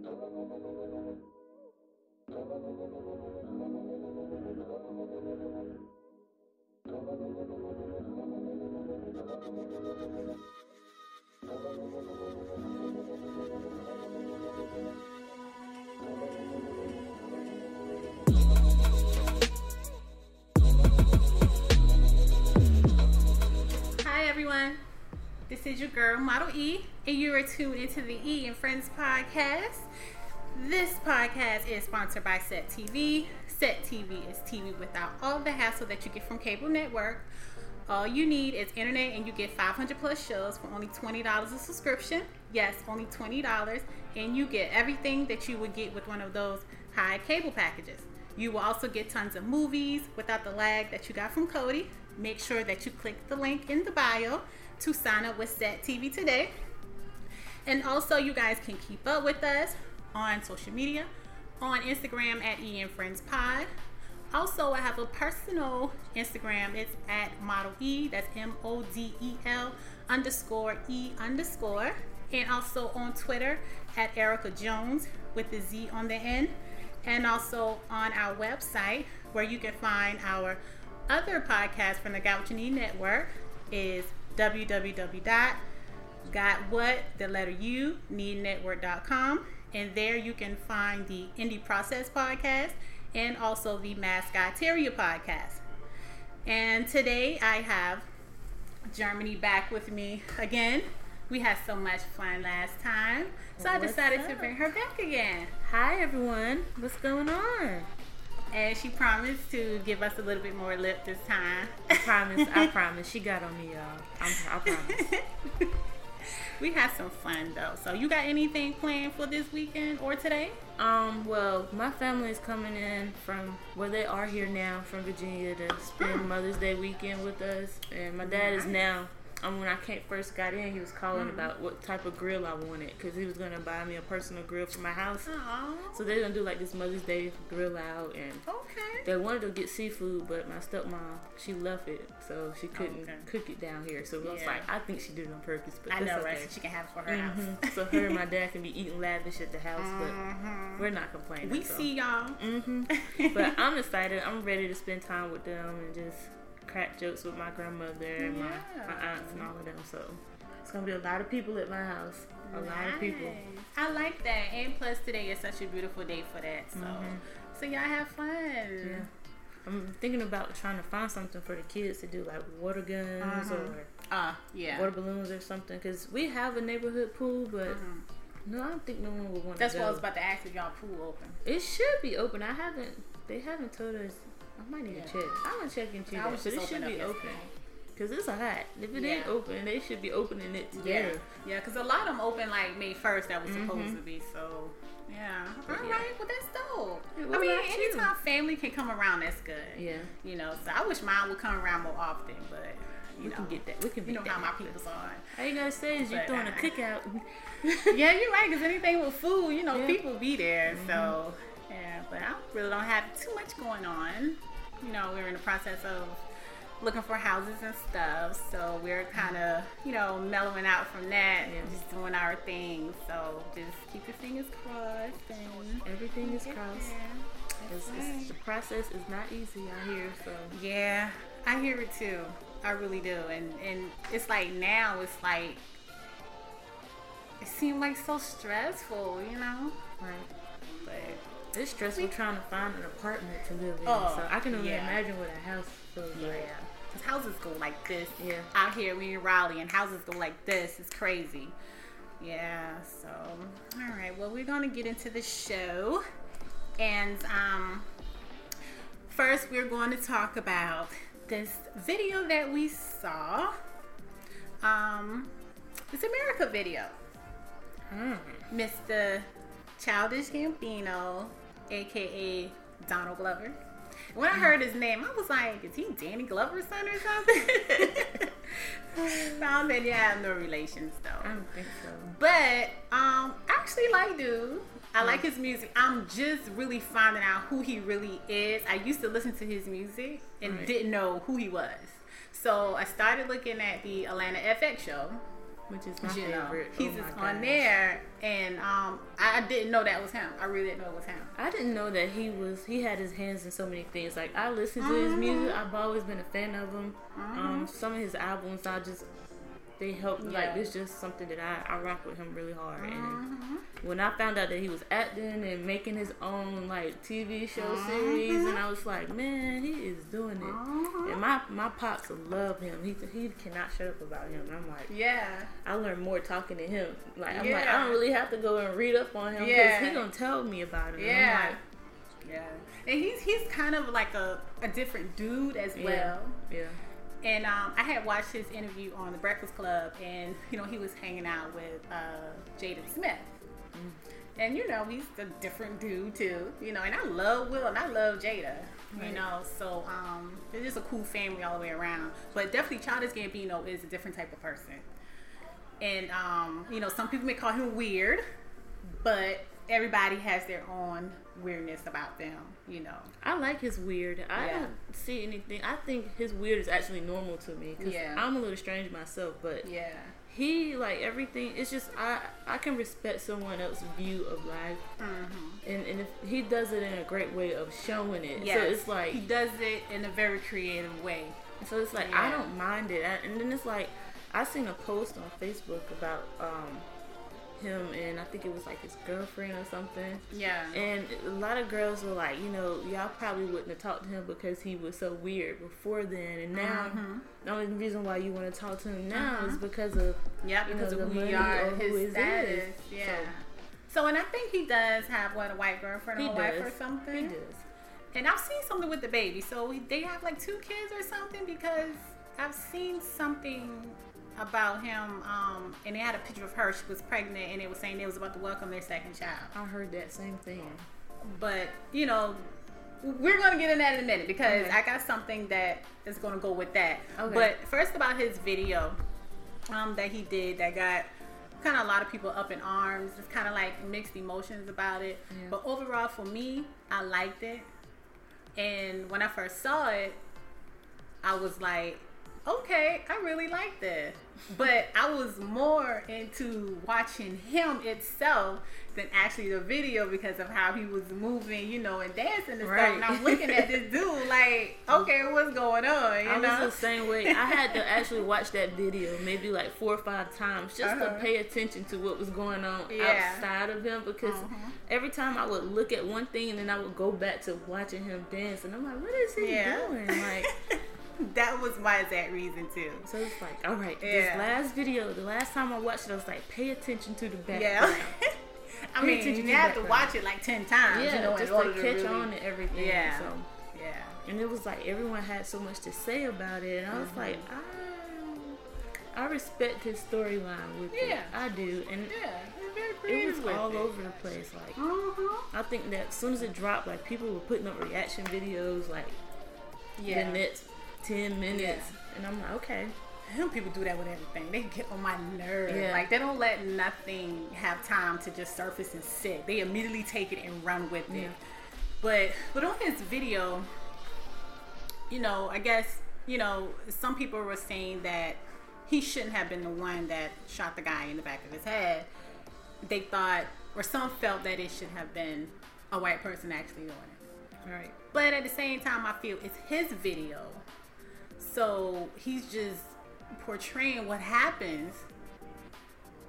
Hi everyone, this is your girl Model E, and you are tuned into the E and Friends podcast. This podcast is sponsored by Set TV. Set TV is TV without all the hassle that you get from cable network. All you need is internet, and you get 500 plus shows for only $20 a subscription. Yes, only $20, and you get everything that you would get with one of those high cable packages. You will also get tons of movies without the lag that you got from Kodi. Make sure that you click the link in the bio to sign up with Set TV today. And also, you guys can keep up with us on social media on Instagram at EN Friends Pod. Also, I have a personal Instagram. It's at Model E. That's M O D E L underscore E underscore. And also on Twitter at Erica Jones with the Z on the end. And also on our website where you can find our other podcast from the Need Network is www.gotwhat, the letter U, neednetwork.com. And there you can find the Indie Process podcast and also the Mascot Terrier podcast. And today I have Jermani back with me again. We had so much fun last time, so I What's decided to bring her back again. Hi everyone, what's going on? And she promised to give us a little bit more lip this time. I promise, I promise. She got on me, y'all. I'm, I promise. we had some fun though. So you got anything planned for this weekend or today? Um, well, my family is coming in from well, they are here now from Virginia to spend Mother's Day weekend with us, and my dad is now. Um, when I came, first got in, he was calling about what type of grill I wanted because he was gonna buy me a personal grill for my house. Oh, So they're gonna do like this Mother's Day grill out, and okay. They wanted to get seafood, but my stepmom she left it, so she couldn't Okay. cook it down here. So I was like, I think she did it on purpose, but I know, okay. right? So she can have it for her Mhm. house. so her and my dad can be eating lavish at the house, Mhm. but we're not complaining. We so. see y'all. hmm but I'm excited. I'm ready to spend time with them and just crack jokes with my grandmother and my, Yeah. my aunts and all of them. So it's gonna be a lot of people at my house. A lot of people. I like that. And plus today is such a beautiful day for that. So Mhm. so y'all have fun. Yeah. I'm thinking about trying to find something for the kids to do, like water guns Uh-huh. or Uh yeah. water balloons or something because we have a neighborhood pool, but Mhm. no, I don't think no one would want That's to what I was about to ask if y'all pool open. It should be open. I haven't. They haven't told us. I might need Yeah. to check. I'm gonna check into that, but it should be open because it's hot. If it ain't open, they should be opening it Yeah, today. yeah, because a lot of them open like May first. That was supposed Mhm. to be. So yeah, all But right. Well, that's dope. Yeah, I mean, about you? anytime family can come around, that's good. Yeah, You know, so I wish mine would come around more often, but you we know, can get that. We can. you know how my people's are. All you gotta say is you're throwing a uh, cookout. yeah, you're right. Because anything with food, you know, Yeah. people be there. So yeah, but I really don't have too much going on. You know, we're in the process of looking for houses and stuff. So we're mm-hmm. kind of, you know, mellowing out from that and just doing our thing. So just keep your fingers crossed and Everything is crossed. It's, That's it's, the process is not easy out here, so Yeah, I hear it too. I really do. And and it's like now it's like it seemed like so stressful, you know? right. It's stressful trying to find an apartment to live in. Oh, so I can only yeah. imagine what a house feels yeah. like. Cause houses go like this. Yeah. Out here we in Raleigh and houses go like this. It's crazy. Yeah, so all right. Well we're gonna get into the show. And um first we're going to talk about this video that we saw. Um this America video. Hmm. Mr. Childish Gambino, aka Donald Glover. When I heard his name, I was like, is he Danny Glover's son or something? Found that you have no relations though. I don't think so. But um I actually like dude. I like his music. I'm just really finding out who he really is. I used to listen to his music and Right. didn't know who he was. So I started looking at the Atlanta FX show which is my you know, favorite. he's oh just on there, and um, I, I didn't know that was him. I really didn't know it was him. I didn't know that he was. He had his hands in so many things. Like I listen to his Mhm. music. I've always been a fan of him. Mhm. Um, some of his albums, I just they help. Like Yeah. it's just something that I I rock with him really hard. And Mhm. when I found out that he was acting and making his own like TV show Mhm. series, and I was like, man, he is doing it. Mhm. And my my pops love him. He he cannot shut up about him. And I'm like, Yeah, I learned more talking to him. Like I'm like, I don't really have to go and read up on him because Yeah. he gonna tell me about it. And I'm yeah, like, yeah. And he's he's kind of like a, a different dude as Yeah. well. yeah. And um, I had watched his interview on the Breakfast Club, and you know he was hanging out with uh, Jaden Smith, and you know he's a different dude too. You know, and I love Will and I love Jada. You know, so um, it's just a cool family all the way around. But definitely, Childish Gambino is a different type of person. And um, you know, some people may call him weird, but everybody has their own weirdness about them. You know. I like his weird. I Yeah. don't see anything. I think his weird is actually normal to me because Yeah. I'm a little strange myself. But Yeah. he like everything. It's just I I can respect someone else's view of life, Mm-hmm. and and if he does it in a great way of showing it. Yes. So it's like he does it in a very creative way. So it's like I don't mind it, I- and then it's like I seen a post on Facebook about um him, and I think it was like his girlfriend or something. Yeah. And a lot of girls were like, you know, y'all probably wouldn't have talked to him because he was so weird before then, and now Mhm. the only reason why you want to talk to him now Uh-huh. is because of Yeah, because know, of who money are, or who his his status. is. Yeah. So, and I think he does have what a white girlfriend or a wife or something. He does. And I've seen something with the baby. So they have like two kids or something because I've seen something about him. Um, and they had a picture of her. She was pregnant, and it was saying they was about to welcome their second child. I heard that same thing. But you know, we're gonna get in that in a minute because Okay. I got something that is gonna go with that. Okay. But first about his video um, that he did that got kind of a lot of people up in arms. It's kind of like mixed emotions about it. Yeah. But overall, for me, I liked it. And when I first saw it, I was like, okay, I really like this. But I was more into watching him itself than actually the video because of how he was moving, you know, and dancing and stuff. And I'm looking at this dude like, okay, what's going on? You I know? was the same way. I had to actually watch that video maybe like four or five times just to Uh-huh. pay attention to what was going on Yeah. outside of him because Mhm. every time I would look at one thing and then I would go back to watching him dance and I'm like, what is he yeah. doing? Like, that was my exact reason too. so it's like, all right, Yeah. this last video, the last time I watched it, I was like, pay attention to the background. Yeah. I Pay mean, you have to watch it like 10 times, Yeah, you know, in just order to to catch really- on to everything. Yeah. So, Yeah. and it was like everyone had so much to say about it, and I was Mm-hmm. like, I, I respect his storyline with it. Yeah. I do, and Yeah. It was all it. over the place. Like Mm-hmm. I think that as soon as it dropped, like people were putting up reaction videos, like Yeah. the next ten minutes, Yeah. and I'm like, okay, Them people do that with everything. They get on my nerves. Yeah. Like they don't let nothing have time to just surface and sit. They immediately take it and run with it. But but on his video, you know, I guess you know some people were saying that he shouldn't have been the one that shot the guy in the back of his head. They thought, or some felt that it should have been a white person actually doing it. right, But at the same time, I feel it's his video. So he's just portraying what happens.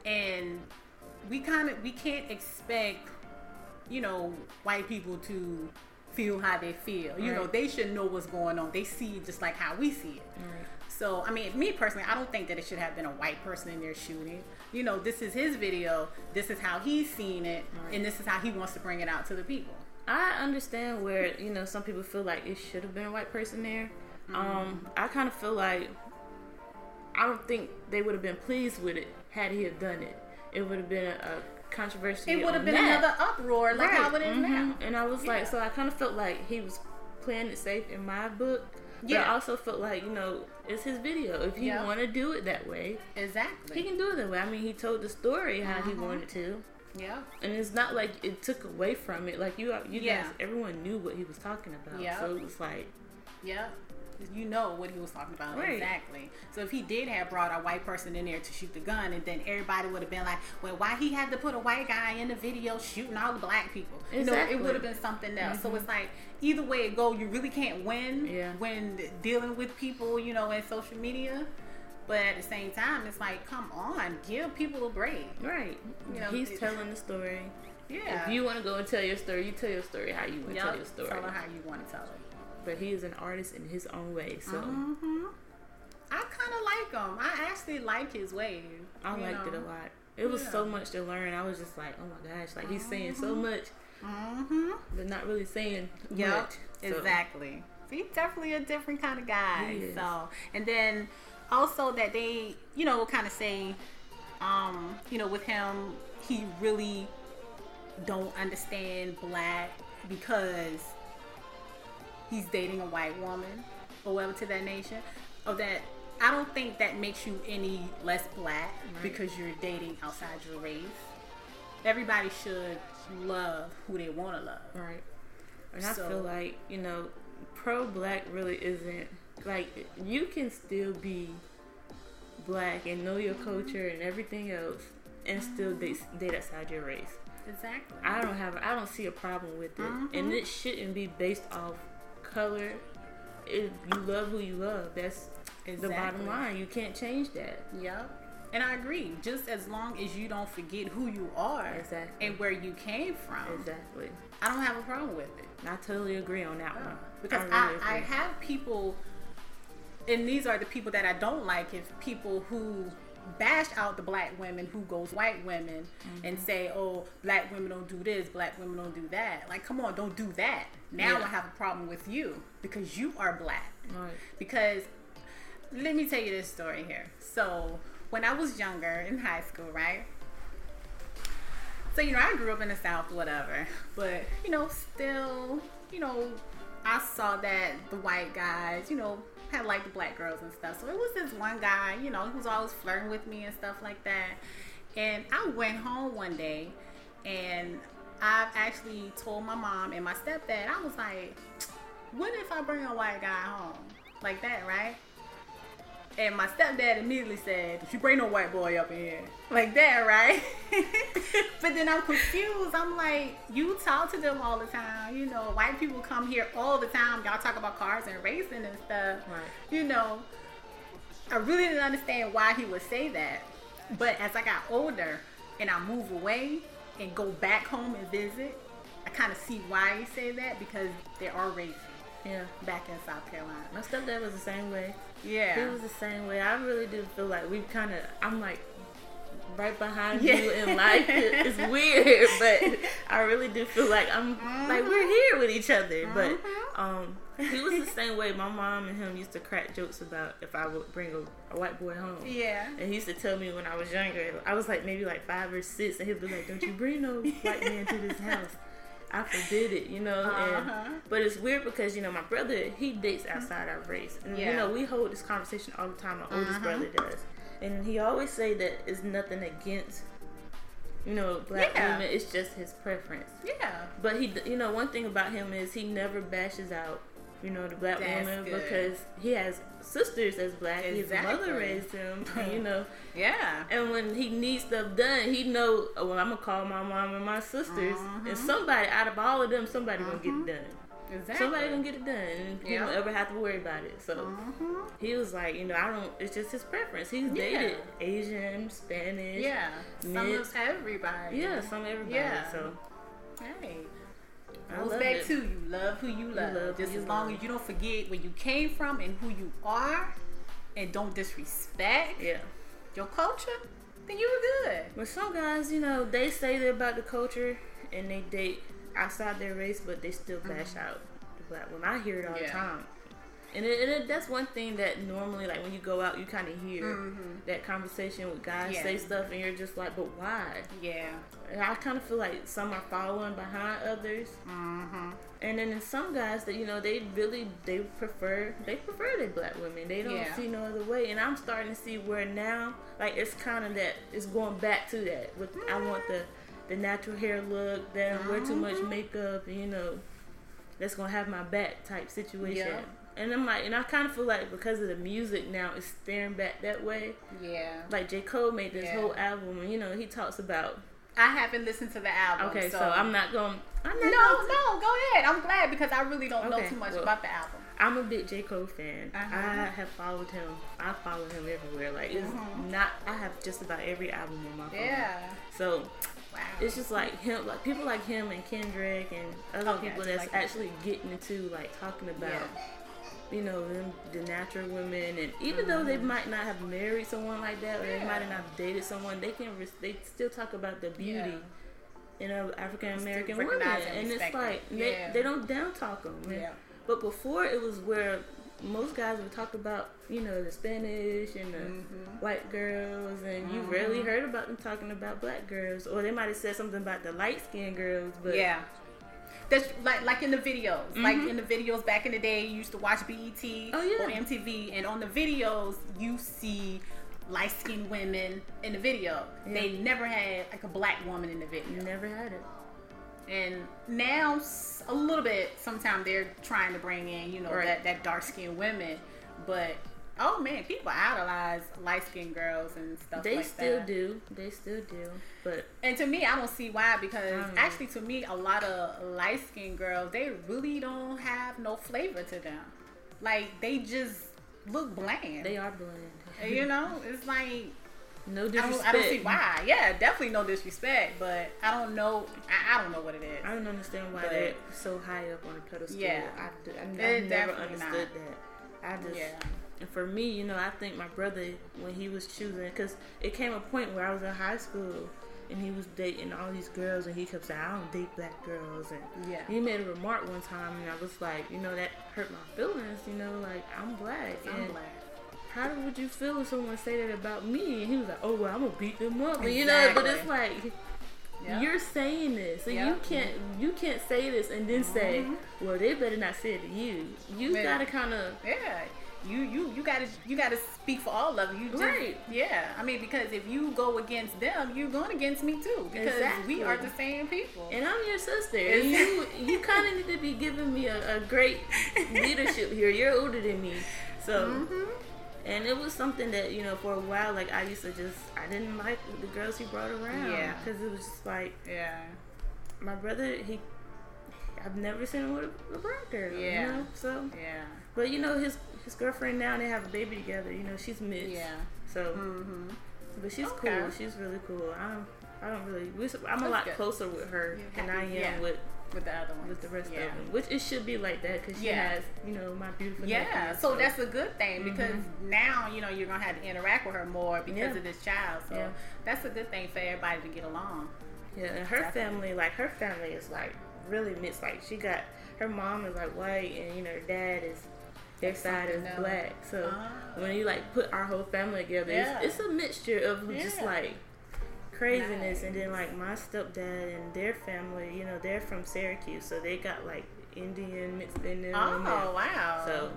And we kind of we can't expect, you know, white people to feel how they feel. You know, they should know what's going on. They see it just like how we see it. right, So, I mean, me personally, I don't think that it should have been a white person in there shooting. You know, this is his video. This is how he's seeing it, Right. and this is how he wants to bring it out to the people. I understand where you know some people feel like it should have been a white person there. Mm-hmm. Um, I kind of feel like I don't think they would have been pleased with it had he have done it. It would have been a, a controversy. It would have been that. another uproar like how it is mhm. now. And I was like, so I kind of felt like he was playing it safe in my book. But I Yeah. also felt like, you know, it's his video. If he Yeah. want to do it that way, Exactly. he can do it that way. I mean, he told the story how he Mhm. wanted to. yeah. And it's not like it took away from it. Like you, you Yeah. guys, everyone knew what he was talking about. Yeah. So it was like, Yeah. You know what he was talking about Right. exactly. So if he did have brought a white person in there to shoot the gun, and then everybody would have been like, "Well, why he had to put a white guy in the video shooting all the black people?" Exactly. You know, it would have been something else. So mm-hmm. it's like either way it go, you really can't win Yeah. when dealing with people, you know, in social media. But at the same time, it's like, come on, give people a break. Right. You know, He's it- telling the story. Yeah. If you want to go and tell your story, you tell your story how you want to Yup, tell your story. Tell her how you want to tell it. But he is an artist in his own way, so hmm I kind of like him. I actually like his ways. I liked it a lot. It was Yeah. so much to learn. I was just like, oh my gosh, like he's saying so much, Mm-hmm. but not really saying Yep, much. So, exactly. He's definitely a different kind of guy. So, and then also that they, you know, kind of say, um, you know, with him, he really don't understand black because he's dating a white woman or whatever to that nation. Or that I don't think that makes you any less black Right. because you're dating outside your race. Everybody should love who they want to love. Right. And I feel like, you know, pro black really isn't like you can still be black and know your mm-hmm. culture and everything else and still mm-hmm. date, date outside your race. Exactly. I don't have I don't see a problem with it. And mm-hmm. it shouldn't be based off color. If you love who you love, that's the bottom line. You can't change that. Yep. And I agree. Just as long as you don't forget who you are Exactly. and where you came from, Exactly. I don't have a problem with it. I totally agree on that one. Because really I, I, have people, and these are the people that I don't like, If people who bash out the black women who goes white women and Mm-hmm. say, oh, black women don't do this, black women don't do that. Like, come on, don't do that. Now Yeah. I have a problem with you because you are black. Right. because let me tell you this story here. So when I was younger in high school, right? So you know, I grew up in the South, whatever, but you know, still, you know, I saw that the white guys, you know, had like the black girls and stuff. So it was this one guy, you know, who was always flirting with me and stuff like that. And I went home one day, and I've actually told my mom and my stepdad, I was like, what if I bring a white guy home? Like that, right? And my stepdad immediately said, "If you bring no white boy up in here, like that, right?" but then I'm confused. I'm like, you talk to them all the time. You know, white people come here all the time. Y'all talk about cars and racing and stuff. Right. You know, I really didn't understand why he would say that. But as I got older and I move away and go back home and visit, I kind of see why he say that because there are races Yeah. back in South Carolina. My stepdad was the same way. Yeah. He was the same way. I really do feel like we kind of. I'm like right behind Yeah. you in life. It's weird, but I really do feel like I'm like we're here with each other. But um, he was the same way. My mom and him used to crack jokes about if I would bring a, a white boy home. Yeah. And he used to tell me when I was younger, I was like maybe like five or six, and he'd be like, "Don't you bring no white man to this house." I forbid it, you know. And Uh-huh. but it's weird because you know my brother he dates outside our race, and you know we hold this conversation all the time. My oldest brother does, and he always say that it's nothing against you know black Yeah. women. It's just his preference. Yeah. But he, you know, one thing about him is he never bashes out, you know, the black That's woman good. because he has sisters as black. His mother raised him, you know. Yeah. And when he needs stuff done, he know. Oh, well, I'm gonna call my mom and my sisters, Mm-hmm. and somebody out of all of them, somebody gonna get it done. Exactly. Somebody gonna get it done, and he Yeah. don't ever have to worry about it. So Mhm. he was like, you know, I don't. It's just his preference. He's Yeah. dated Asian, Spanish, Yeah. Some Mixed. of everybody. yeah, some everybody. Yeah. So Hey. Goes back it. to you love who you love. love Just you as long love. as you don't forget where you came from and who you are, and don't disrespect yeah. your culture, then you were good. But some guys, you know, they say they're about the culture and they date outside their race, but they still bash out the black women. I hear it all the Mm-hmm. Time. And, it, and it, that's one thing that normally, like when you go out, you kind of hear that conversation with guys Mm-hmm. Yeah. say stuff, and you're just like, but why? Yeah. And I kind of feel like some are following behind others, Mm-hmm. and then in some guys that you know they really they prefer they prefer their black women. They don't Yeah. see no other way, and I'm starting to see where now like it's kind of that it's going back to that. With I want the the natural hair look, that wear too much Mhm. makeup, you know that's gonna have my back type situation. Yeah. And I'm like, and I kind of feel like because of the music now, it's staring back that way. Yeah. Like J Cole made this Yeah. whole album, and you know he talks about. I haven't listened to the album. Okay, so, so, I'm not going. I'm No, not. gonna- no, go ahead. I'm glad because I really don't know too much well, about the album. I'm a big J Cole fan. Uh-huh. I have followed him. I follow him everywhere. Like it's Mhm. not. I have just about every album on my phone. Yeah. So Wow. it's just like him, like people like him and Kendrick and other Okay, people that's like actually getting into like talking about. Yeah. You know, them, the natural women, and even though they might not have married someone like that, or they Mm-hmm. Might not have dated someone, they can res- they still talk about the beauty in of African American women, recognize and and it's like it. they, Yeah. they don't down talk them. Yeah. But before it was where most guys would talk about, you know, the Spanish and the Mhm. white girls, and you Mhm. rarely heard about them talking about black girls, or they might have said something about the light skinned girls. But yeah. That's like like in the videos, like Mhm. in the videos back in the day. You used to watch BET Oh, yeah. or MTV, and on the videos you see light skinned women in the video. They never had like a black woman in the video. you never had it. And now a little bit. Sometimes they're trying to bring in, you know, Right. that that dark skinned women, but oh man, people idolize light skinned girls and stuff. Like that. They like still that. do. They still do. But And to me, I don't see why because I actually, to me, a lot of light skinned girls they really don't have no flavor to them. Like they just look bland. they are bland. you know, it's like No I disrespect. don't, I don't see why. Yeah, definitely no disrespect, but I don't know. I, I don't know what it is. I don't understand why But- they're so high up on a pedestal. Yeah. I, I, They're never understood that. I just, Yeah. And for me, you know, I think my brother when he was choosing, because it came a point where I was in high school and he was dating all these girls, and he kept saying, "I don't date black girls," and Yeah. he made a remark one time, and I was like, you know, that hurt my feelings. You know, like I'm black, I'm and black. how would you feel if someone say that about me? And he was like, oh well, I'm gonna beat them up, and, you know, but it's like. Yeah. You're saying this, so Yeah. you can't you can't say this and then say, Mhm. "Well, they better not say it to you." You gotta kind of Yeah, you you you gotta you gotta speak for all of you. You just, Right. Yeah, I mean because if you go against them, you're going against me too because Exactly. we are the same people. and I'm your sister. And you you kind of need to be giving me a, a great leadership here. You're older than me, so Mhm. and it was something that you know for a while like I used to just I didn't like the girls he brought around. Yeah. because it was just like Yeah. my brother he. I've never seen him with a, a brown girl. Yeah. You know? So, Yeah. but you know his his girlfriend now they have a baby together. You know she's mixed. Yeah. So, Mm-hmm. but she's Okay. cool. She's really cool. I don't. I don't really. we- I'm a lot good. closer with her than I am Yeah. with With the other one. with the rest yeah. of them. Which it should be like that because she Yeah. has, you know, my beautiful. Yeah, nephew, so that's a good thing because Mhm. now you know you're gonna have to interact with her more because Yeah. of this child. So that's a good thing for everybody to get along. yeah. And her Definitely. family, like her family, is like really mixed. Like she got her mom is like white, and you know her dad is their That's side is else. black. So Ah. when you like put our whole family together, Yeah. it's, it's a mixture of just like craziness and then like my stepdad and their family you know they're from syracuse so they got like indian mixed in there. Oh wow! so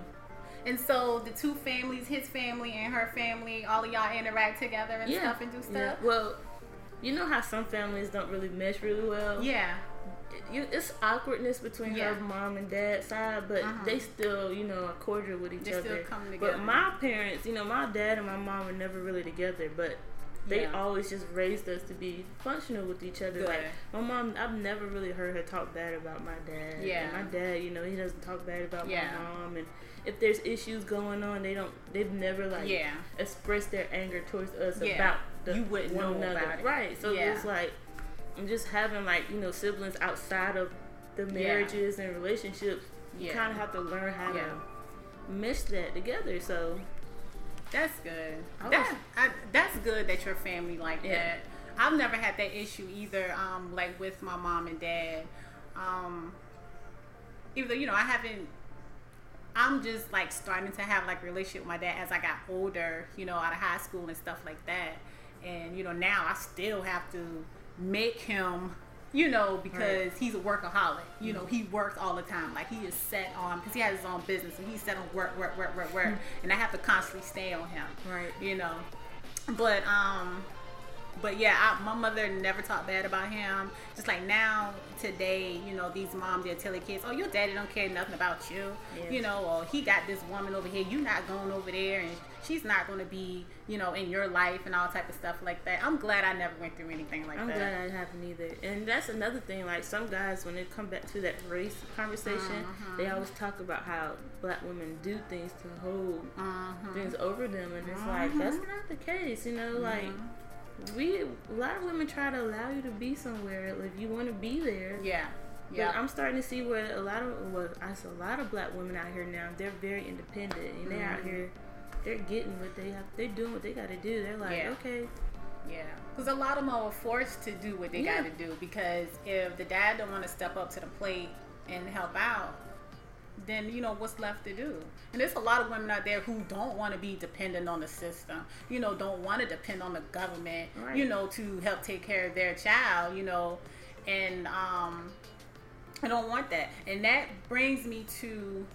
And so the two families, his family and her family, all of y'all interact together and yeah stuff and do yeah stuff. well you know how some families don't really mesh really well Yeah. You, it's awkwardness between Yeah. her mom and dad side, but Uh-huh. they still, you know, are cordial with each They still other. come together. But my parents, you know, my dad and my mom were never really together, but they Yeah. always just raised us to be functional with each other. Good. Like my mom, I've never really heard her talk bad about my dad. Yeah. And my dad, you know, he doesn't talk bad about Yeah. my mom. And if there's issues going on, they don't. They've never like Yeah. expressed their anger towards us about the You wouldn't one know another. Right. So it's like and just having like you know siblings outside of the marriages and relationships. You Yeah. kind of have to learn how Yeah. to mesh that together. So That's good. I That, I, that's good that your family like Yeah. that. I've never had that issue either. Um, like with my mom and dad. Um, even though you know I haven't. I'm just like starting to have like relationship with my dad as I got older. You know, out of high school and stuff like that. And you know now I still have to make him. You know, because he's a workaholic. You know, he works all the time. Like he is set on because he has his own business and he's set on work, work, work, work, work. and I have to constantly stay on him right. you know. But um but yeah, I, my mother never talked bad about him. Just like now, today, you know, these moms they tell their kids, "Oh, your daddy don't care nothing about you," Yeah. you know, or he got this woman over here, you not going over there, and she's not going to be, you know, in your life and all type of stuff like that. I'm glad I never went through anything like I'm that. glad I happen either. And that's another thing. Like some guys, when they come back to that race conversation, they Mhm. always talk about how black women do things to hold Mhm. things over them, and it's like that's Mhm. not the case. You know, like we a lot of women try to allow you to be somewhere if you want to be there. Yeah, yeah. I'm starting to see where a lot of well, I see a lot of black women out here now. They're very independent, and they're out Mhm. here. They're getting what they have. They're doing what they got to do. They're like, Yeah. okay, Yeah, because a lot of them are forced to do what they Yeah. got to do. Because if the dad don't want to step up to the plate and help out, then you know what's left to do. And there's a lot of women out there who don't want to be dependent on the system. You know, don't want to depend on the government. Right. You know, to help take care of their child. You know, and um, I don't want that. And that brings me to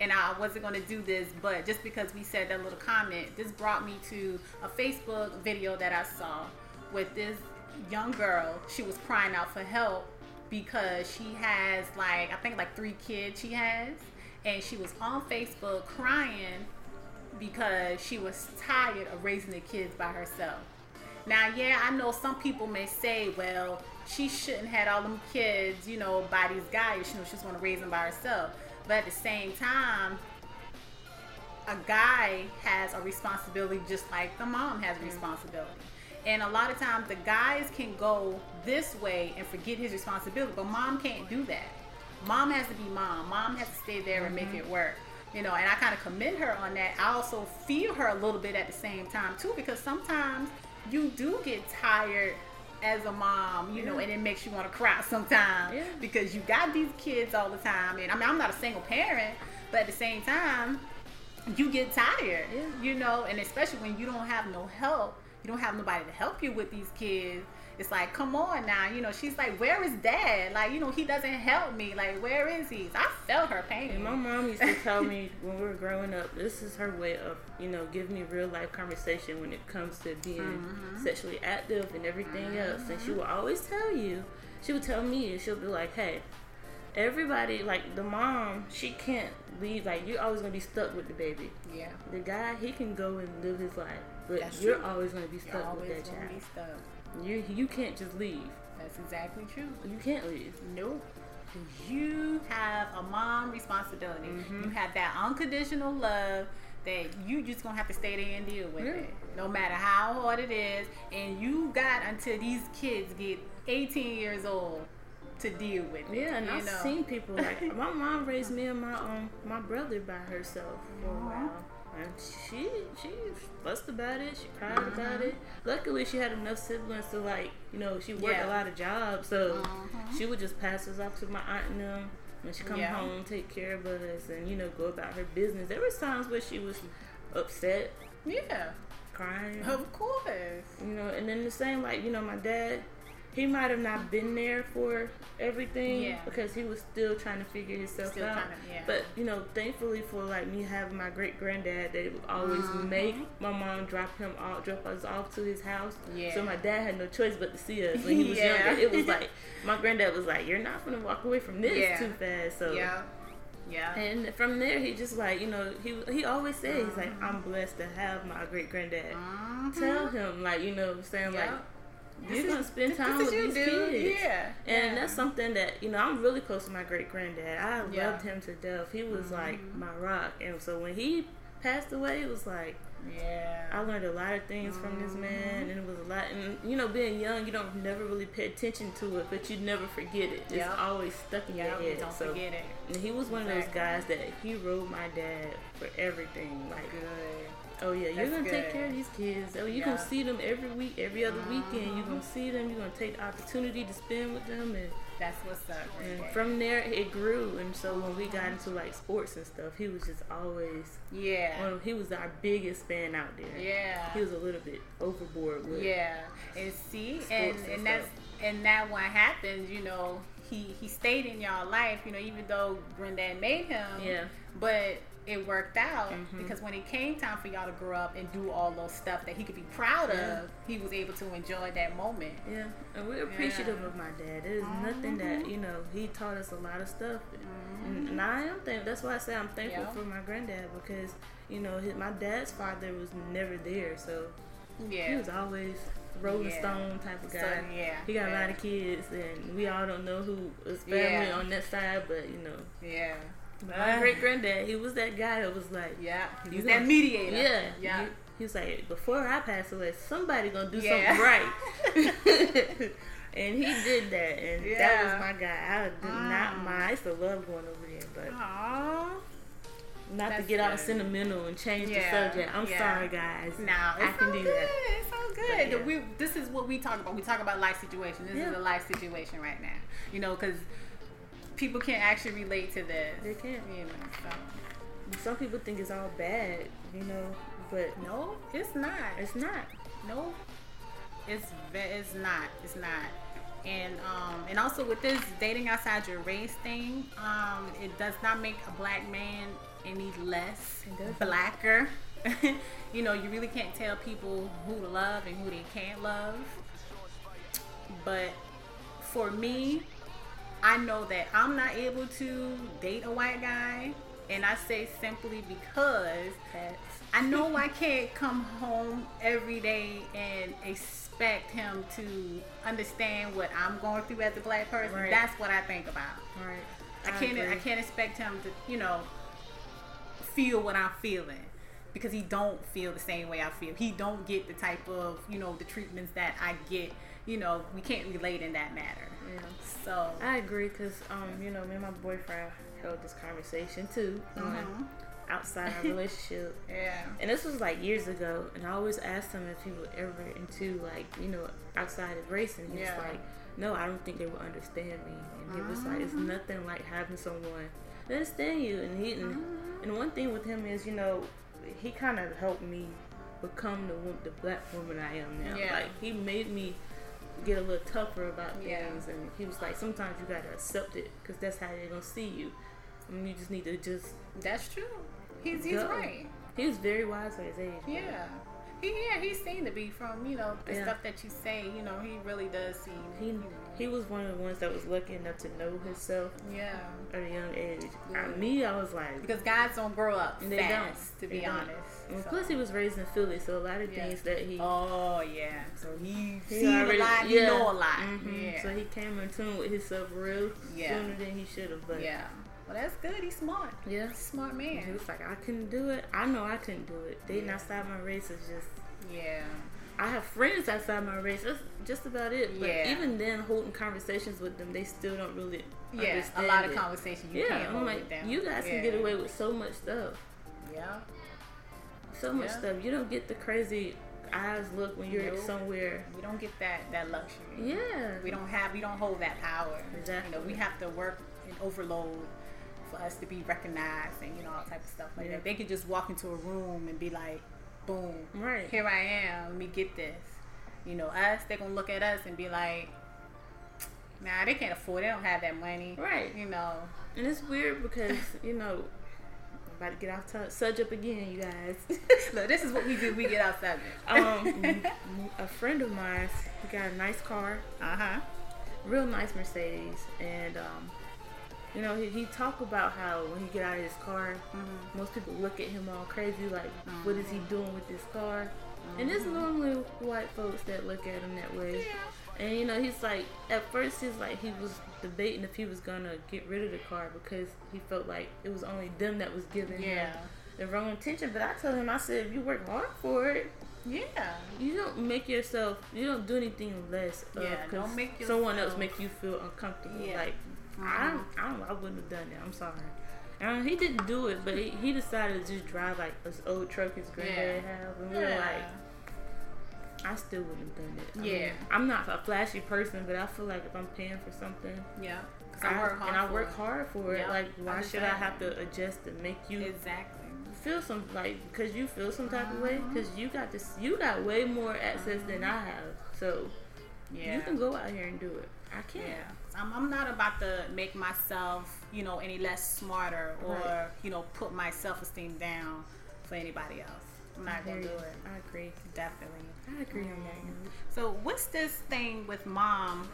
and I wasn't going to do this, but just because we said that little comment, this brought me to a Facebook video that I saw with this young girl. She was crying out for help because she has like I think like three kids she has, and she was on Facebook crying because she was tired of raising the kids by herself. Now, yeah, I know some people may say, well, she shouldn't have had all them kids, you know, by these guys. You know, she just want to raise them by herself. But at the same time, a guy has a responsibility just like the mom has a mm-hmm. responsibility. And a lot of times the guys can go this way and forget his responsibility, but mom can't do that. Mom has to be mom. Mom has to stay there and make mm-hmm. it work. You know, and I kind of commend her on that. I also feel her a little bit at the same time too, because sometimes you do get tired as a mom, you know, and it makes you want to cry sometimes Yeah. because you got these kids all the time. And I mean, I'm not a single parent, but at the same time, you get tired, Yeah. you know, and especially when you don't have no help, you don't have nobody to help you with these kids. It's like, come on now, you know. She's like, where is dad? Like, you know, he doesn't help me. Like, where is he? I felt her pain. And my mom used to tell me when we were growing up, this is her way of, you know, giving me real life conversation when it comes to being Mhm. sexually active and everything else. And she will always tell you, she would tell me, and she'll be like, hey, everybody, like the mom, she can't leave. Like, you're always going to be stuck with the baby. yeah, The guy, he can go and live his life, but That's you're true. always going to be you're stuck with that gonna be child. You, you can't just leave. That's exactly true. You can't leave. Nope. You have a mom responsibility. Mhm. You have that unconditional love that you just gonna have to stay there and deal with Yeah. it, no matter how hard it is. And you got until these kids get 18 years old to deal with it. Yeah, and I've know? seen people like my mom raised me and my um my brother by herself for a Mhm. while, and she she fussed about it. She cried about Mhm. it. Luckily, she had enough siblings to like you know she worked Yeah. a lot of jobs, so Mhm. she would just pass us off to my aunt and them. When she come Yeah. home, take care of us, and you know go about her business. There was times where she was upset, Yeah, crying, of course. you know, and then the same like you know my dad, he might have not been there for everything Yeah. because he was still trying to figure himself Still out. to, yeah. But you know, thankfully for like me having my great granddad, they would always Mhm. make my mom drop him off, drop us off to his house. Yeah. So my dad had no choice but to see us when he was Yeah. younger. It was like my granddad was like, "You're not gonna walk away from this too fast." So yeah, yeah. and from there, he just like you know he he always said he's like Mhm. I'm blessed to have my great granddad. Mhm. Tell him like you know saying Yeah. like you're gonna spend time with these dude. kids. Yeah, And yeah. that's something that you know I'm really close to my great granddad. I Yeah. loved him to death. He was like Mhm. my rock, and so when he passed away, it was like yeah. I learned a lot of things from this man, Mhm. and it was a lot. And you know, being young, you don't never really pay attention to it, but you never forget it. It's Yep. always stuck in yeah, your head. don't so forget it. and he was one of those guys that he rode my dad for everything. Like, Good. Oh yeah, you're That's gonna take care of these kids. Oh, you're Yeah. gonna see them every week, every other weekend. You're gonna mm-hmm. see them. You're gonna take the opportunity to spend with them and. That's what's up. right And there. from there, it grew, and so when we got into like sports and stuff, he was just always yeah, one. He was our biggest fan out there. yeah, He was a little bit overboard with. yeah. And see, and and and that's and that what happens. You know, he he stayed in y'all life. You know, even though Granddad made him. Yeah. But it worked out mm-hmm. because when it came time for y'all to grow up and do all those stuff that he could be proud yeah. of, he was able to enjoy that moment. Yeah, and we're appreciative yeah. of my dad. There's mm-hmm. nothing that you know he taught us a lot of stuff, mm-hmm. and I am thankful. That's why I say I'm thankful for my granddad because you know his, my dad's father was never there, so yeah, he was always Rolling yeah. Stone type of guy. So, yeah, he got yeah. a lot of kids, and we all don't know who who is family yeah. on that side, but you know, yeah. My great granddad, he was that guy that was like, yeah, he was that mediator. Yeah, yeah. He, he, was like, before I pass away, somebody gonna do something right. and he did that, and that was my guy. I did not mind. I used to love going over there, but. Aww. Not That's to get good. all sentimental and change yeah. the subject. I'm yeah. sorry, guys. No, I can do good. that. It's so good. Yeah. We, this is what we talk about. We talk about life situation. This is a life situation right now. You know, because people can't actually relate to this. They can't. You know, so. Some people think it's all bad, you know, but no, it's not. It's not. No, it's it's not. It's not. And um, and also with this dating outside your race thing, um, it does not make a black man any less blacker. you know, you really can't tell people who to love and who they can't love. But for me, I know that I'm not able to date a white guy, and I say simply because I know I can't come home every day and expect him to understand what I'm going through as a black person. Right. That's what I think about. Right. I, I can't. Agree. I can't expect him to, you know, feel what I'm feeling because he don't feel the same way I feel. He don't get the type of you know the treatments that I get. You know, we can't relate in that matter. Yeah. So I agree because um you know me and my boyfriend held this conversation too. Mm-hmm. outside our relationship. yeah. And this was like years ago, and I always asked him if he was ever into like you know outside of racing. He yeah. was like, no, I don't think they would understand me. And he was like, it's mm-hmm. nothing like having someone understand you. And he and, mm-hmm. and one thing with him is you know he kind of helped me become the the black woman I am now. Yeah. Like he made me get a little tougher about things, yeah. and he was like, sometimes you gotta accept it because that's how they're gonna see you. I mean, you just need to just. That's true. He's he's right. He was very wise for his age. Yeah. He, yeah, he seemed to be from you know the yeah. stuff that you say. You know, he really does seem. He he was one of the ones that was lucky enough to know himself. Yeah. At a young age. Yeah. I, me, I was like because guys don't grow up they fast. Don't. To be honest. And so. plus, he was raised in Philly, so a lot of yeah. things that he. Oh yeah. So he, he seen already, a lot. He know a lot. Mm-hmm. Yeah. So he came in tune with himself real yeah. sooner than he should have. But yeah. Well, that's good. He's smart. Yeah, smart man. He was like, I couldn't do it. I know I couldn't do it. Dating yeah. outside my race is just yeah. I have friends outside my race. That's just about it. But yeah. even then, holding conversations with them, they still don't really. Yeah, a lot of conversation you yeah, can't I'm like, You guys yeah. can get away with so much stuff. Yeah. So much yeah. stuff. You don't get the crazy eyes look when you're nope. somewhere. We don't get that that luxury. Yeah. We don't have. We don't hold that power. Exactly. You know, we have to work and overload for us to be recognized and you know all type of stuff like yeah. that. They could just walk into a room and be like boom, right here I am. Let me get this. You know, us they're gonna look at us and be like, Nah, they can't afford. It. They don't have that money, right? You know, and it's weird because you know. About to get off t- subject again, you guys. Look, this is what we do. We get off subject. um, a friend of mine, he got a nice car. Uh huh. Real nice Mercedes, and um, you know, he, he talk about how when he get out of his car, mm-hmm. most people look at him all crazy, like, mm-hmm. what is he doing with this car? Mm-hmm. And it's normally white folks that look at him that way. Yeah. And you know, he's like, at first he's like, he was debating if he was gonna get rid of the car because he felt like it was only them that was giving yeah. him the wrong intention. But I told him, I said, if you work hard for it, yeah. You don't make yourself. You don't do anything less. Yeah. Don't make yourself, someone else make you feel uncomfortable. Yeah. Like I mm-hmm. don't, I don't, I wouldn't have done that. I'm sorry. And he didn't do it, but he, he decided to just drive like this old truck his granddad yeah. had, and we were like, I still wouldn't have done it. I yeah, mean, I'm not a flashy person, but I feel like if I'm paying for something, yeah, I, work hard and I work hard for it. Like, why should I have to adjust and make you exactly feel some like because you feel some type uh-huh. of way because you got this, you got way more access than I have, so Yeah. You can go out here and do it. I can't. Yeah. I'm, I'm not about to make myself, you know, any less smarter or, right. you know, put my self esteem down for anybody else. I'm not gonna do it. I agree. Definitely. I agree on that. So what's this thing with mom?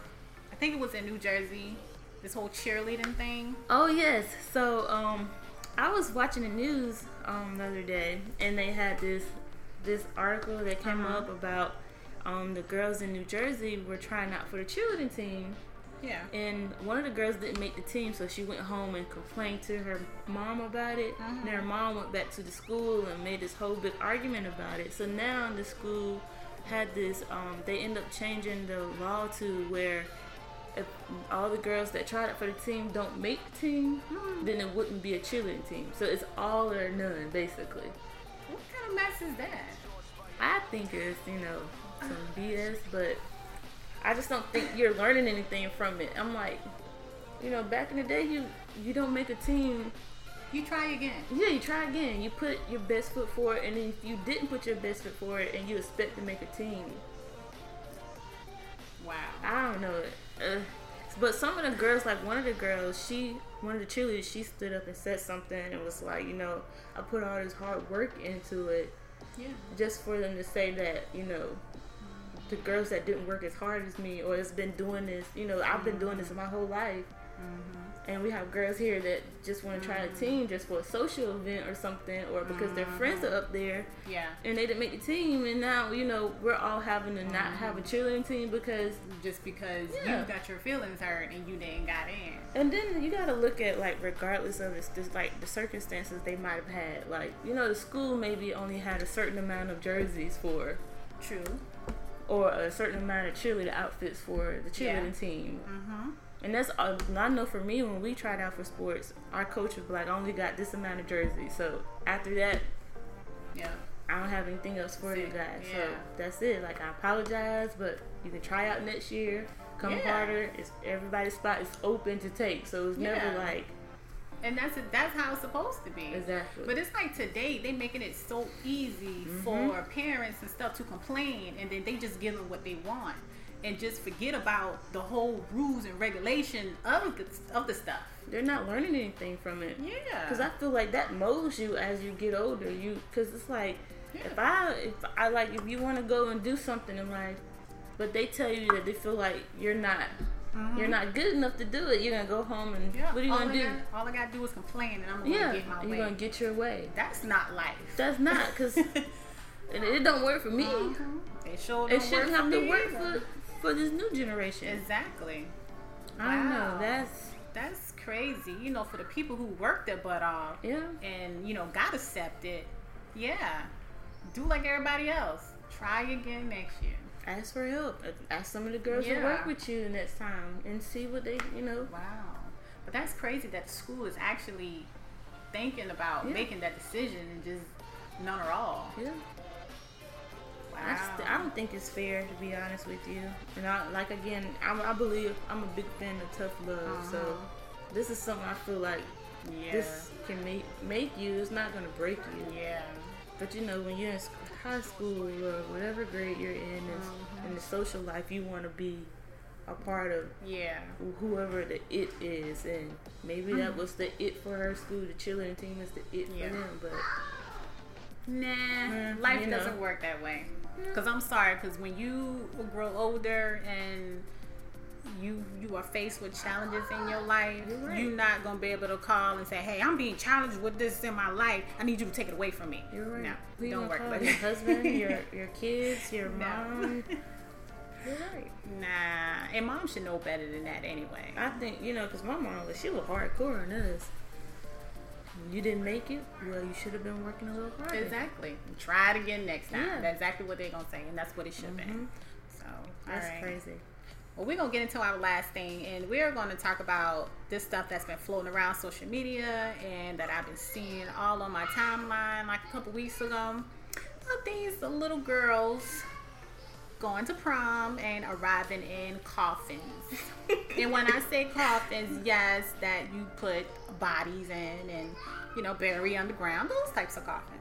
I think it was in New Jersey. This whole cheerleading thing. Oh yes. So um, I was watching the news um the other day, and they had this this article that came uh-huh. up about um the girls in New Jersey were trying out for the cheerleading team yeah. And one of the girls didn't make the team, so she went home and complained to her mom about it. Mm-hmm. And her mom went back to the school and made this whole big argument about it. So now the school had this. Um, they end up changing the law to where if all the girls that tried out for the team don't make team, mm-hmm. then it wouldn't be a cheerleading team. So it's all or none, basically. What kind of mess is that? I think it's you know some BS, but I just don't think you're learning anything from it. I'm like, you know, back in the day, you you don't make a team. You try again. Yeah, you try again. You put your best foot forward, and if you didn't put your best foot forward, and you expect to make a team. Wow. I don't know. Uh, but some of the girls, like one of the girls, she, one of the cheerleaders, she stood up and said something and was like, you know, I put all this hard work into it. Yeah. Just for them to say that, you know, the girls that didn't work as hard as me or has been doing this. You know, I've been doing this my whole life. Mm-hmm. And we have girls here that just want to try mm-hmm. a team just for a social event or something, or because mm-hmm. their friends are up there. Yeah. And they didn't make the team, and now you know we're all having to not have a mm-hmm. cheerleading team because just because yeah. you got your feelings hurt and you didn't got in. And then you got to look at like regardless of this, just like the circumstances they might have had. Like you know the school maybe only had a certain amount of jerseys for. True or a certain amount of cheerleader outfits for the cheerleading yeah. team. Mm-hmm. And that's uh, I know for me when we tried out for sports, our coach was like, I only got this amount of jerseys. So after that, yeah, I don't have anything else for you guys. Yeah. So that's it. Like I apologize, but you can try out next year. Come yeah. harder. It's everybody's spot is open to take. So it's yeah. never like and that's a, that's how it's supposed to be. Exactly. But it's like today they making it so easy mm-hmm. for parents and stuff to complain, and then they just give them what they want, and just forget about the whole rules and regulation of the of the stuff. They're not learning anything from it. Yeah. Because I feel like that molds you as you get older. You because it's like yeah. if I if I like if you want to go and do something in life, but they tell you that they feel like you're not Mm-hmm. You're not good enough to do it. You're gonna go home and yeah. what are you all gonna do? Got, all I gotta do is complain, and I'm gonna yeah. get my way. You're gonna get your way. That's not life. That's not because it, it, don't work for me. Mm-hmm. It sure It shouldn't have to work either. for for this new generation. Exactly. I wow. don't know. That's that's crazy. You know, for the people who worked their butt off, yeah, and you know got accepted, yeah, do like everybody else. Try again next year ask for help. Ask some of the girls yeah. to work with you next time and see what they, you know. Wow. But that's crazy that the school is actually thinking about yeah. making that decision and just none or all. Yeah. Wow. I, st- I, don't think it's fair to be honest with you. And I like again, I'm, i believe I'm a big fan of tough love. Uh-huh. So this is something I feel like yeah. this can make make you. It's not gonna break you. Yeah. But you know when you're in high school or whatever grade you're in, and mm-hmm. in the social life, you want to be a part of yeah whoever the it is, and maybe that mm-hmm. was the it for her school. The cheerleading team is the it yeah. for them, but nah, mm, life doesn't know. work that way. Because I'm sorry, because when you grow older and you you are faced with challenges in your life, you're, right. you're, not gonna be able to call and say, "Hey, I'm being challenged with this in my life. I need you to take it away from me." You're right. No, Who don't work. But your husband, your your kids, your no. mom. You're right. Nah, and mom should know better than that anyway. I think you know, cause my mom was she was hardcore on us. You didn't make it. Well, you should have been working a little harder. Exactly. Try it again next time. Yeah. That's exactly what they're gonna say, and that's what it should mm-hmm. be. So that's crazy. Well, we're gonna get into our last thing, and we're gonna talk about this stuff that's been floating around social media and that I've been seeing all on my timeline like a couple weeks ago. Of these little girls going to prom and arriving in coffins. and when I say coffins, yes, that you put bodies in and you know bury underground, those types of coffins.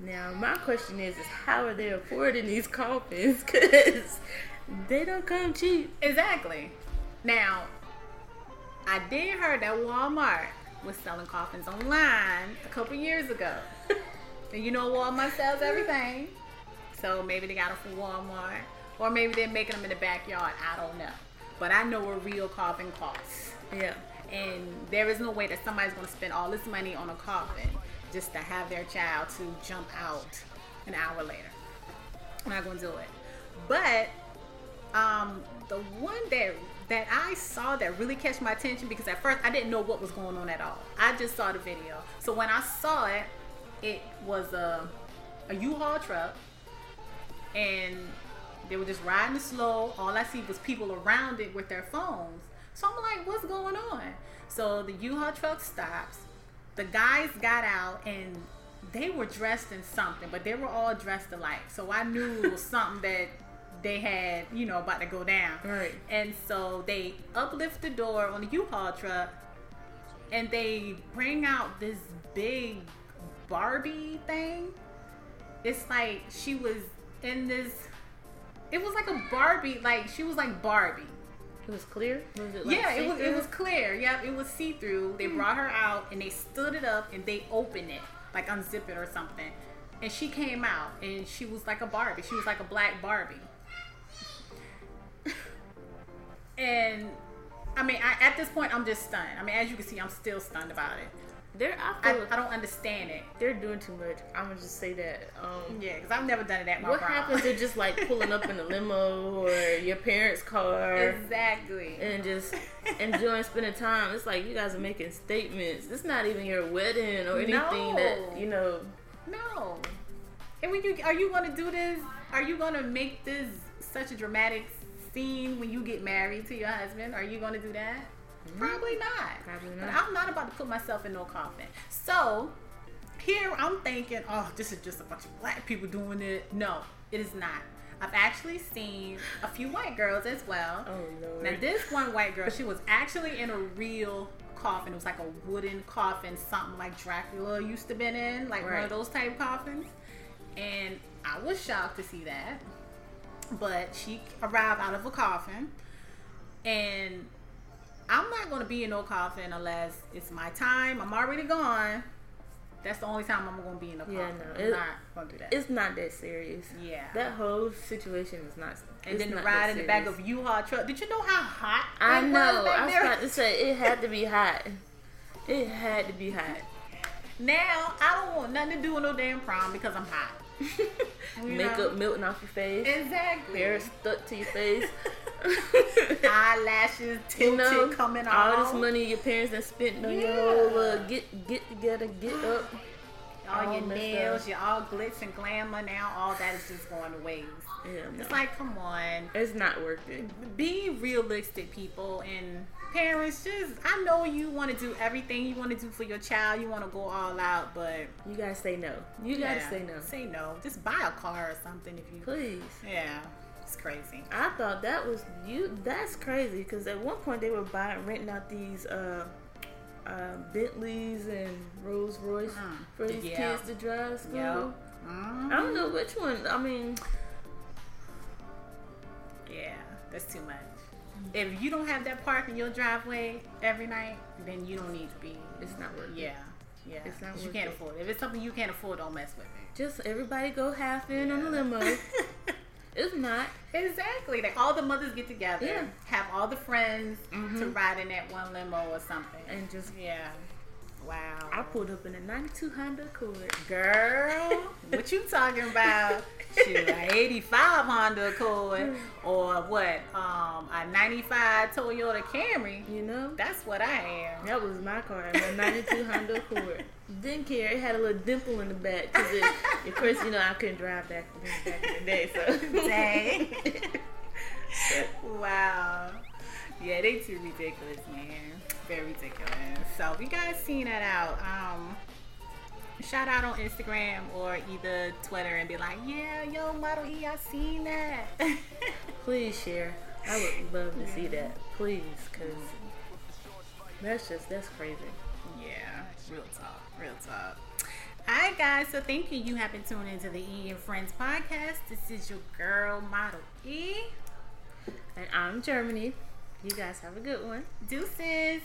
Now, my question is, is how are they affording these coffins? Because They don't come cheap. Exactly. Now, I did hear that Walmart was selling coffins online a couple years ago. and you know Walmart sells everything. So maybe they got them from Walmart. Or maybe they're making them in the backyard. I don't know. But I know what real coffin costs. Yeah. And there is no way that somebody's going to spend all this money on a coffin just to have their child to jump out an hour later. I'm not going to do it. But um, the one that that I saw that really catch my attention because at first I didn't know what was going on at all. I just saw the video. So when I saw it, it was a a U-Haul truck and they were just riding slow. All I see was people around it with their phones. So I'm like, what's going on? So the U-Haul truck stops. The guys got out and they were dressed in something, but they were all dressed alike. So I knew it was something that they had, you know, about to go down. Right. And so they uplift the door on the U-Haul truck and they bring out this big Barbie thing. It's like she was in this it was like a Barbie, like she was like Barbie. It was clear. Was it like yeah, it was it was clear. Yeah, it was see through. They hmm. brought her out and they stood it up and they opened it, like unzip it or something. And she came out and she was like a Barbie. She was like a black Barbie. and I mean, I, at this point, I'm just stunned. I mean, as you can see, I'm still stunned about it. They're I I, I don't understand it. they're doing too much. I'm gonna just say that. Um, Yeah, because I've never done it at my what prom. happens to just like pulling up in a limo or your parents' car exactly. and just enjoying spending time? It's like you guys are making statements. It's not even your wedding or anything No. that you know. No. And when you are you gonna do this? Are you gonna make this such a dramatic scene when you get married to your husband? Are you gonna do that? Probably mm. not. Probably But not. I'm not about to put myself in no coffin. So here I'm thinking, oh, this is just a bunch of black people doing it. No, it is not. I've actually seen a few white girls as well. Oh lord. Now this one white girl, she was actually in a real coffin. It was like a wooden coffin, something like Dracula used to been in, like one of those type coffins. And I was shocked to see that. But she arrived out of a coffin, and I'm not going to be in no coffin unless it's my time. I'm already gone. That's the only time I'm going to be in a coffin. Yeah, no, I'm not to do that. it's not that serious. yeah. That whole situation is not. and then the ride in the back of U-Haul truck. Did you know how hot? I know. I was about to say it had to be hot. It had to be hot. Now I don't want nothing to do with no damn prom because I'm hot. Makeup know? melting off your face. Exactly. Hair stuck to your face. Eyelashes you know, coming all off. All this money your parents done spent on your Yeah. whole uh, get get together, get up. all all your nails, up. your all glitz and glamour. Now all that is just going to waste. Yeah, no. It's like, come on, it's not it. be realistic, people and parents. Just I know you want to do everything you want to do for your child. You want to go all out, but You gotta say no. You gotta say no. Say no. Just buy a car or something if you. Please. Yeah, it's crazy. I thought that was you. That's crazy because at one point they were buying, renting out these uh, uh, Bentleys and Rolls Royce Mm, for these yeah. kids to drive to school. Yep. I don't know which one. I mean, Yeah, that's too much. If you don't have that park in your driveway every night, then you don't need to be. it's not worth it. Yeah, yeah. It's not you can't it. afford it. If it's something you can't afford, don't mess with it. Just everybody go half in on the limo. It's not, exactly. Like all the mothers get together, Yeah. have all the friends to Mhm. ride in that one limo or something. and just yeah. Wow. I pulled up in a '92 Honda Accord. Girl, what you talking about? Shoot, an 85 Honda Accord or what? Um, a 95 Toyota Camry. You know, That's what I am. that was my car, my '92 Honda Accord. Didn't care. It had a little dimple in the back because, of course, you know I couldn't drive back, back in the day. So Dang. wow. Yeah, they too ridiculous, man. Very ridiculous. So if you guys seen that out, um, shout out on Instagram or either Twitter and be like, yeah, yo, Model E, I seen that. Please share. I would love to see that. Please, because that's just that's crazy. yeah, real talk, real talk. Alright guys, so thank you. You have been tuning into the E and Friends podcast. This is your girl Model E. And I'm Jermani. You guys have a good one. Deuces.